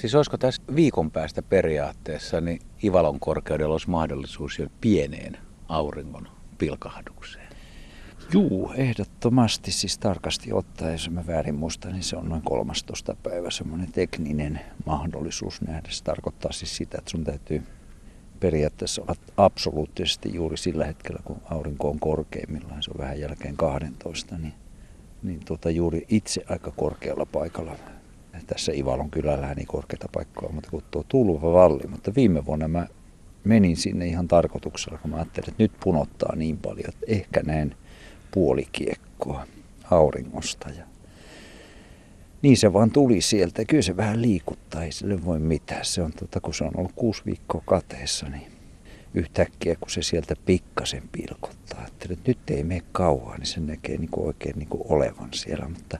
Siis olisiko tässä viikon päästä periaatteessa, niin Ivalon korkeudella olisi mahdollisuus jo pieneen auringon pilkahdukseen? Juu, ehdottomasti. Siis tarkasti ottaen, jos mä väärin muistan, niin se on noin 13. päivä semmoinen tekninen mahdollisuus nähdä. Se tarkoittaa siis sitä, että sun täytyy periaatteessa olla absoluuttisesti juuri sillä hetkellä, kun aurinko on korkeimmillaan, se on vähän jälkeen 12, niin, niin tuota, juuri itse aika korkealla paikalla. Tässä Ivalon kylällä niin korkeita paikkoja, mutta kuin tuo tulva valli. Mutta viime vuonna mä menin sinne ihan tarkoituksella, kun mä ajattelin, että nyt punottaa niin paljon, että ehkä näen puolikiekkoa auringosta. Ja niin se vaan tuli sieltä. Kyllä se vähän liikuttaa, ei sille voi mitään. Se on, tota, kun se on ollut kuusi viikkoa kateessa, niin yhtäkkiä kun se sieltä pikkasen pilkottaa. Ajattelin, että nyt ei mene kauan, niin se näkee niin kuin oikein niin kuin olevan siellä. Mutta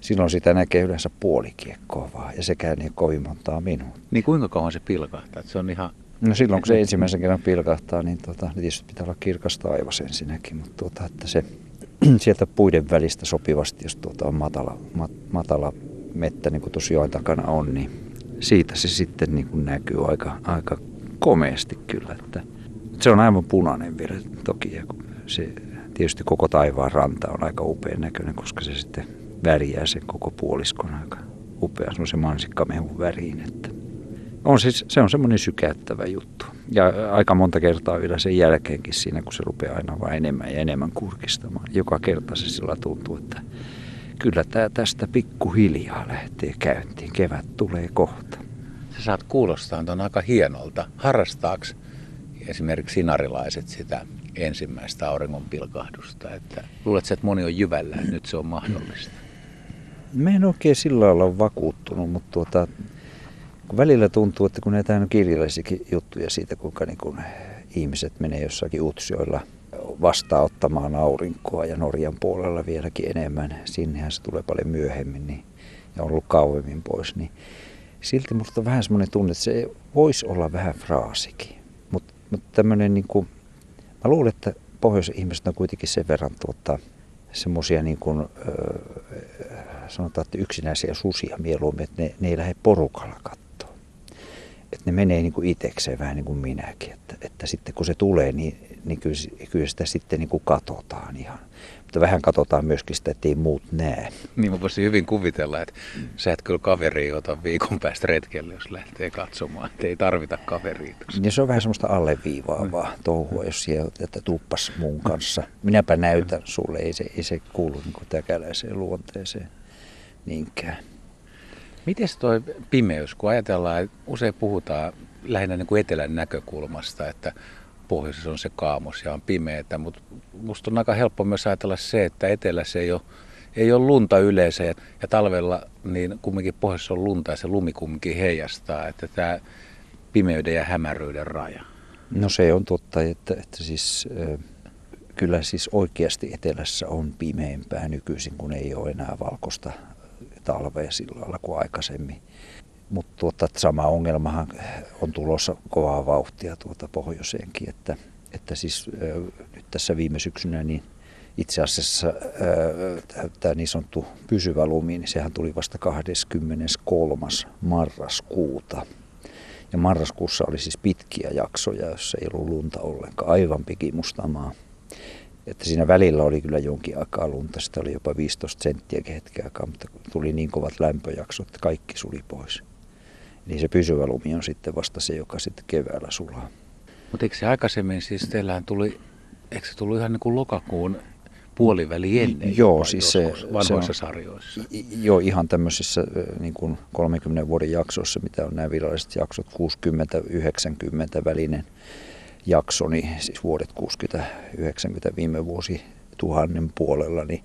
silloin sitä näkee yleensä puolikiekkoa vaan, ja sekään ei kovin montaa minuuttia. Niin kuinka kauan se pilkahtaa? Se on ihan... No silloin kun se ensimmäisen kerran pilkahtaa, niin tota, niin tietysti pitää olla kirkas taivas ensinnäkin, mutta tuota, että se sieltä puiden välistä sopivasti, jos tuota on matala, mat, matala mettä, niin kuin tuossa joen takana on, niin siitä se sitten niin kuin näkyy aika, aika komeasti kyllä. Että se on aivan punainen vielä toki, ja se, tietysti koko taivaan ranta on aika upean näköinen, koska se sitten väriää sen koko puoliskon aika upea semmoisen mansikkamehun väriin. Että on siis, se on semmoinen sykäyttävä juttu. Ja aika monta kertaa vielä sen jälkeenkin siinä, kun se rupeaa aina vain enemmän ja enemmän kurkistamaan. Joka kerta se sillä tuntuu, että kyllä tämä tästä pikkuhiljaa lähtee käyntiin. Kevät tulee kohta. Sä saat kuulostaa on aika hienolta. Harrastaako esimerkiksi sinarilaiset sitä ensimmäistä auringon pilkahdusta? Että luuletko, että moni on jyvällä, että nyt se on mahdollista? Mä en oikein sillä lailla vakuuttunut, mutta tuota, kun välillä tuntuu, että kun näitä on kirjallisiakin juttuja siitä, kuinka niin kun ihmiset menee jossakin utsioilla vastaanottamaan aurinkoa ja Norjan puolella vieläkin enemmän, sinnehän se tulee paljon myöhemmin niin, ja on ollut kauemmin pois, niin silti musta on vähän semmoinen tunne, että se voisi olla vähän fraasikin. Mutta mut tämmöinen, niin kuin, mä luulen, että pohjoisen ihmiset on kuitenkin sen verran tuota, semmoisia niin kuin, sanotaan, että yksinäisiä susia mieluummin, että ne, ne ei lähde porukalla katsomaan että ne menee niin kuin itsekseen vähän niin kuin minäkin. Että, että sitten kun se tulee, niin, niin kyllä, kyllä sitä sitten niin kuin katsotaan ihan. Mutta vähän katsotaan myöskin sitä, että ei muut näe. Niin mä voisin hyvin kuvitella, että sä et kyllä kaveri ota viikon päästä retkelle, jos lähtee katsomaan. Että ei tarvita kaveria. Ja se on vähän semmoista alleviivaavaa mm. touhua, jos siellä että tuppas mun kanssa. Minäpä näytän sulle, ei se, ei se kuulu niin täkäläiseen luonteeseen niinkään. Miten toi pimeys, kun ajatellaan, että usein puhutaan lähinnä niin kuin etelän näkökulmasta, että pohjoisessa on se kaamos ja on pimeätä, mutta musta on aika helppo myös ajatella se, että etelässä ei ole, ei ole lunta yleensä ja, ja talvella niin kumminkin pohjoisessa on lunta ja se lumi kumminkin heijastaa, että tämä pimeyden ja hämäryyden raja. No se on totta, että, että siis, kyllä siis oikeasti etelässä on pimeämpää nykyisin, kun ei ole enää valkoista talvea sillä lailla kuin aikaisemmin. Mutta tuota, sama ongelmahan on tulossa kovaa vauhtia tuota pohjoiseenkin, että, että siis nyt tässä viime syksynä niin itse asiassa tämä niin sanottu pysyvä lumi, niin sehän tuli vasta 23. marraskuuta. Ja marraskuussa oli siis pitkiä jaksoja, joissa ei ollut lunta ollenkaan, aivan pikimustamaa. Että siinä välillä oli kyllä jonkin aikaa lunta, sitä oli jopa 15 senttiä hetken aikaa, mutta tuli niin kovat lämpöjaksot, että kaikki suli pois. Eli se pysyvä lumi on sitten vasta se, joka sitten keväällä sulaa. Mutta eikö se aikaisemmin, siis teillähän tuli, eikö se tullut ihan niin kuin lokakuun puoliväli ennen joo, siis se, vanhoissa se on, sarjoissa? Joo, ihan tämmöisissä niin kuin 30 vuoden jaksoissa, mitä on nämä viralliset jaksot, 60-90 välinen jaksoni, siis vuodet 60-90 viime vuosi tuhannen puolella, niin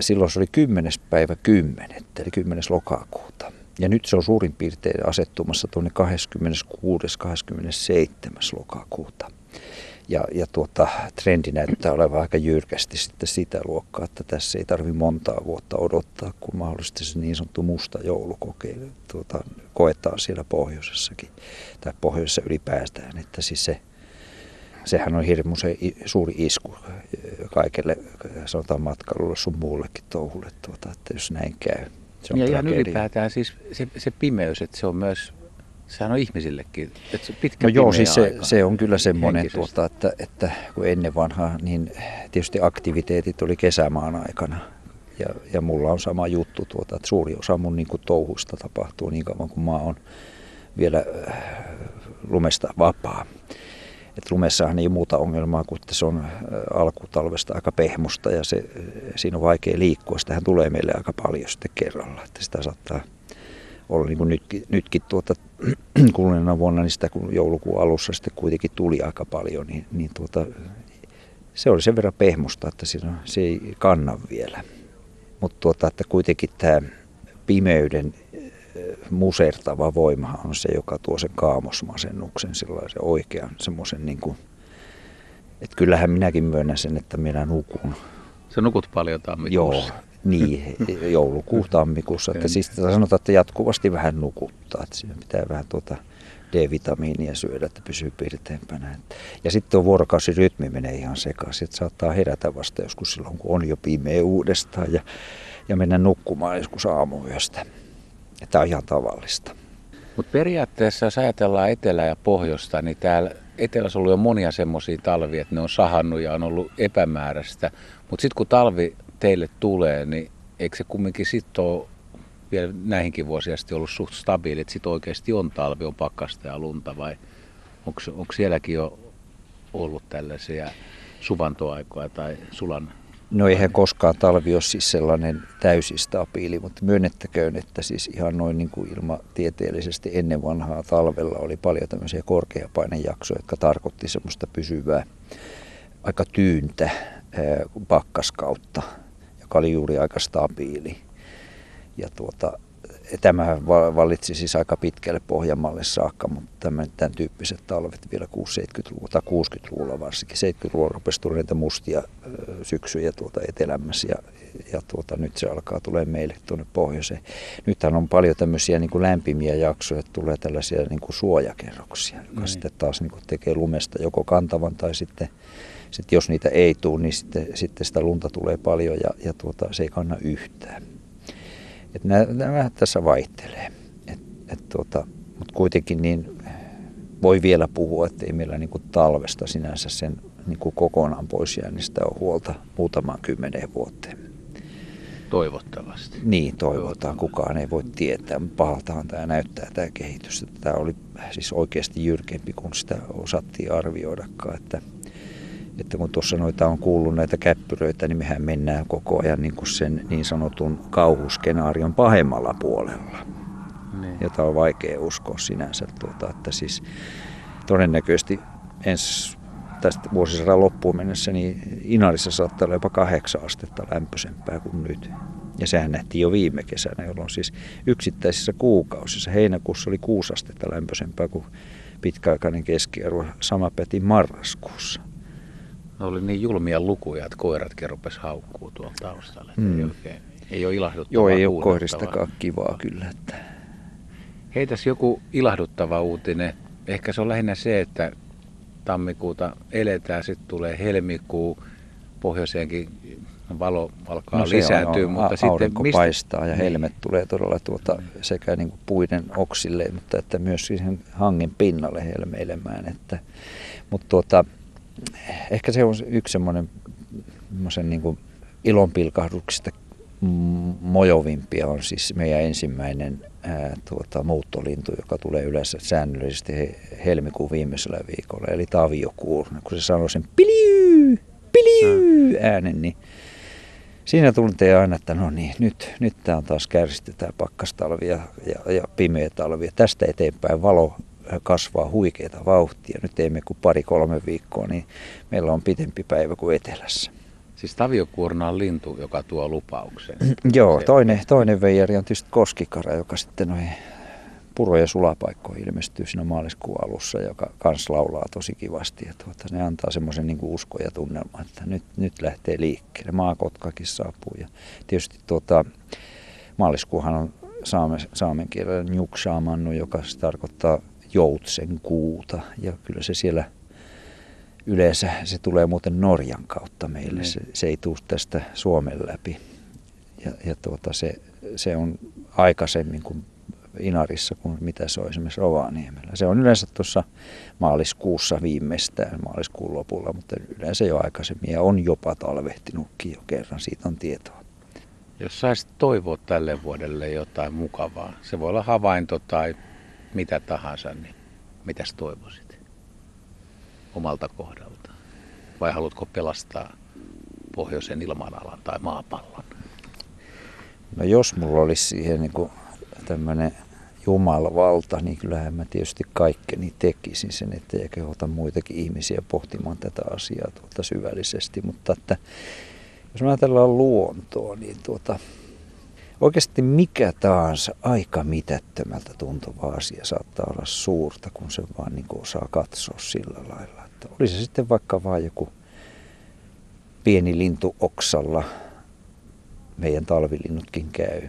silloin se oli 10. päivä 10. eli 10. lokakuuta. Ja nyt se on suurin piirtein asettumassa tuonne 26. 27. lokakuuta. Ja, ja tuota, trendi näyttää olevan aika jyrkästi sitten sitä luokkaa, että tässä ei tarvi montaa vuotta odottaa, kun mahdollisesti se niin sanottu musta joulukokeilu tuota, koetaan siellä pohjoisessakin, tai pohjoisessa ylipäätään, että siis se, sehän on hirmuisen suuri isku kaikelle, sanotaan matkailulle sun muullekin touhulle, tuota, että jos näin käy. Se on ja ihan ylipäätään siis se, se pimeys, että se on myös sehän on ihmisillekin. Että se pitkä no joo, siis se, se on kyllä semmoinen, tuota, että, että kun ennen vanhaa, niin tietysti aktiviteetit oli kesämaan aikana. Ja, ja mulla on sama juttu, tuota, että suuri osa mun niin kuin, touhuista tapahtuu niin kauan kuin mä oon vielä äh, lumesta vapaa. Et lumessahan ei ole muuta ongelmaa kuin, että se on äh, alkutalvesta aika pehmusta ja se, äh, siinä on vaikea liikkua. Sitähän tulee meille aika paljon sitten kerralla, että sitä saattaa olla niin kuin nytkin, nytkin tuota, kuluneena vuonna, niin sitä kun joulukuun alussa sitten kuitenkin tuli aika paljon, niin, niin tuota, se oli sen verran pehmusta, että siinä, se ei kanna vielä. Mutta tuota, että kuitenkin tämä pimeyden musertava voima on se, joka tuo sen kaamosmasennuksen, sellaisen oikean semmoisen niin kuin, että kyllähän minäkin myönnän sen, että minä nukun. Se nukut paljon tammikuussa. Joo, niin, joulukuu tammikuussa. Että siis sanotaan, että jatkuvasti vähän nukuttaa. Että siinä pitää vähän tuota D-vitamiinia syödä, että pysyy pirteämpänä. Ja sitten tuo vuorokausirytmi menee ihan sekaisin. Että saattaa herätä vasta joskus silloin, kun on jo pimeä uudestaan ja, ja mennä nukkumaan joskus aamuyöstä. Tämä on ihan tavallista. Mutta periaatteessa, jos ajatellaan etelä- ja pohjoista, niin täällä etelässä on ollut jo monia semmoisia talvia, että ne on sahannut ja on ollut epämääräistä. Mutta sitten kun talvi teille tulee, niin eikö se kumminkin sitten ole vielä näihinkin vuosia sitten ollut suht stabiili, että sitten oikeasti on talvi, on pakkasta ja lunta vai onko sielläkin jo ollut tällaisia suvantoaikoja tai sulan No eihän koskaan talvi ole siis sellainen täysin stabiili, mutta myönnettäköön, että siis ihan noin niin kuin ilmatieteellisesti ennen vanhaa talvella oli paljon tämmöisiä korkeapainejaksoja, jotka tarkoitti semmoista pysyvää aika tyyntä pakkaskautta, joka oli juuri aika stabiili. Ja tuota, tämä vallitsi siis aika pitkälle Pohjanmaalle saakka, mutta tämän, tämän tyyppiset talvet vielä 60-70-luvulla tai 60-luvulla varsinkin. 70-luvulla rupesi tulla näitä mustia syksyjä tuolta etelämmässä ja, ja tuota, nyt se alkaa tulee meille tuonne pohjoiseen. Nythän on paljon tämmöisiä niin kuin lämpimiä jaksoja, että tulee tällaisia niin kuin suojakerroksia, joka mm. sitten taas niin kuin tekee lumesta joko kantavan tai sitten sitten jos niitä ei tule, niin sitten, sitten sitä lunta tulee paljon ja, ja tuota, se ei kanna yhtään. Et nämä, nämä tässä vaihtelee. Et, et tuota, Mutta kuitenkin niin voi vielä puhua, että ei meillä niin kuin talvesta sinänsä sen niin kuin kokonaan pois jäännistä on huolta muutamaan kymmeneen vuoteen. Toivottavasti. Niin, toivotaan. Kukaan ei voi tietää. Pahaltahan tämä näyttää tämä kehitys. Tämä oli siis oikeasti jyrkempi kuin sitä osattiin arvioidakaan. Että että kun tuossa noita on kuullut näitä käppyröitä, niin mehän mennään koko ajan niin kuin sen niin sanotun kauhuskenaarion pahemmalla puolella. Niin. Jota on vaikea uskoa sinänsä. Tuota, että siis todennäköisesti ensi tästä vuosisadan loppuun mennessä, niin Inarissa saattaa olla jopa kahdeksan astetta lämpöisempää kuin nyt. Ja sehän nähtiin jo viime kesänä, jolloin siis yksittäisissä kuukausissa, heinäkuussa oli kuusi astetta lämpöisempää kuin pitkäaikainen keskiarvo, sama päti marraskuussa. Ne oli niin julmia lukuja, että koiratkin rupesi haukkuu tuolla taustalla. Mm. Ei, oikein, ei ole ilahduttavaa Joo, ei ole koiristakaan kivaa kyllä. Että... Heitäs joku ilahduttava uutinen. Ehkä se on lähinnä se, että tammikuuta eletään, sitten tulee helmikuu, pohjoiseenkin valo alkaa no lisääntyä. On, mutta sitten mistä... paistaa ja niin. helmet tulee todella tuota sekä niin kuin puiden oksille, mutta että myös siihen hangen pinnalle helmeilemään. Että, mutta tuota, ehkä se on yksi semmoinen niin ilonpilkahduksista mojovimpia on siis meidän ensimmäinen ää, tuota, muuttolintu, joka tulee yleensä säännöllisesti he, helmikuun viimeisellä viikolla, eli taviokuur. Kun se sanoo sen piliu, piliu äänen, niin siinä tuntee aina, että no niin, nyt, nyt tämä on taas kärsitty tämä pakkastalvi ja, ja, ja pimeä talvi. Ja tästä eteenpäin valo kasvaa huikeita vauhtia. Nyt teemme kuin pari-kolme viikkoa, niin meillä on pitempi päivä kuin etelässä. Siis taviokuorna on lintu, joka tuo lupauksen. Joo, toinen, toinen veijari on tietysti koskikara, joka sitten noin puro- ja sulapaikkoihin ilmestyy siinä maaliskuun alussa, joka kans laulaa tosi kivasti. Ja tuota, ne antaa semmoisen niin usko ja tunnelma, että nyt, nyt lähtee liikkeelle. Maakotkakin saapuu. Ja tietysti tuota, maaliskuuhan on saame, saamen kielellä njuksaamannu, joka tarkoittaa joutsen kuuta. Ja kyllä se siellä yleensä, se tulee muuten Norjan kautta meille. Mm. Se, se ei tule tästä Suomen läpi. Ja, ja tuota, se, se on aikaisemmin kuin Inarissa kuin mitä se on esimerkiksi Rovaniemellä. Se on yleensä tuossa maaliskuussa viimeistään, maaliskuun lopulla, mutta yleensä jo aikaisemmin ja on jopa talvehtinutkin jo kerran, siitä on tietoa. Jos saisit toivoa tälle vuodelle jotain mukavaa, se voi olla havainto tai mitä tahansa, niin mitäs toivoisit omalta kohdalta? Vai haluatko pelastaa pohjoisen ilmanalan tai maapallon? No jos mulla olisi siihen niin tämmöinen Jumalvalta, niin kyllähän mä tietysti kaikkeni tekisin sen, ettei kehota muitakin ihmisiä pohtimaan tätä asiaa tuota syvällisesti. Mutta että jos me ajatellaan luontoa, niin tuota, oikeasti mikä tahansa aika mitättömältä tuntuva asia saattaa olla suurta, kun se vaan niin osaa katsoa sillä lailla. Että oli se sitten vaikka vain joku pieni lintu oksalla, meidän talvilinnutkin käy,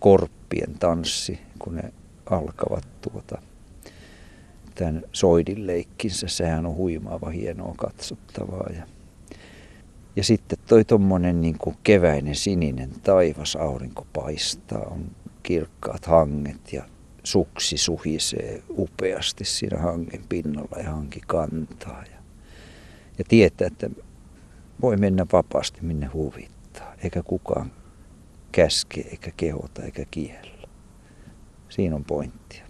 korppien tanssi, kun ne alkavat tuota, tämän soidin leikkinsä. Sehän on huimaava, hienoa katsottavaa. Ja, ja sitten toi tuommoinen niin keväinen sininen taivas, aurinko paistaa, on kirkkaat hanget ja suksi suhisee upeasti siinä hangen pinnalla ja hanki kantaa. Ja, ja tietää, että voi mennä vapaasti minne huvittaa, eikä kukaan käske, eikä kehota, eikä kiellä. Siinä on pointtia.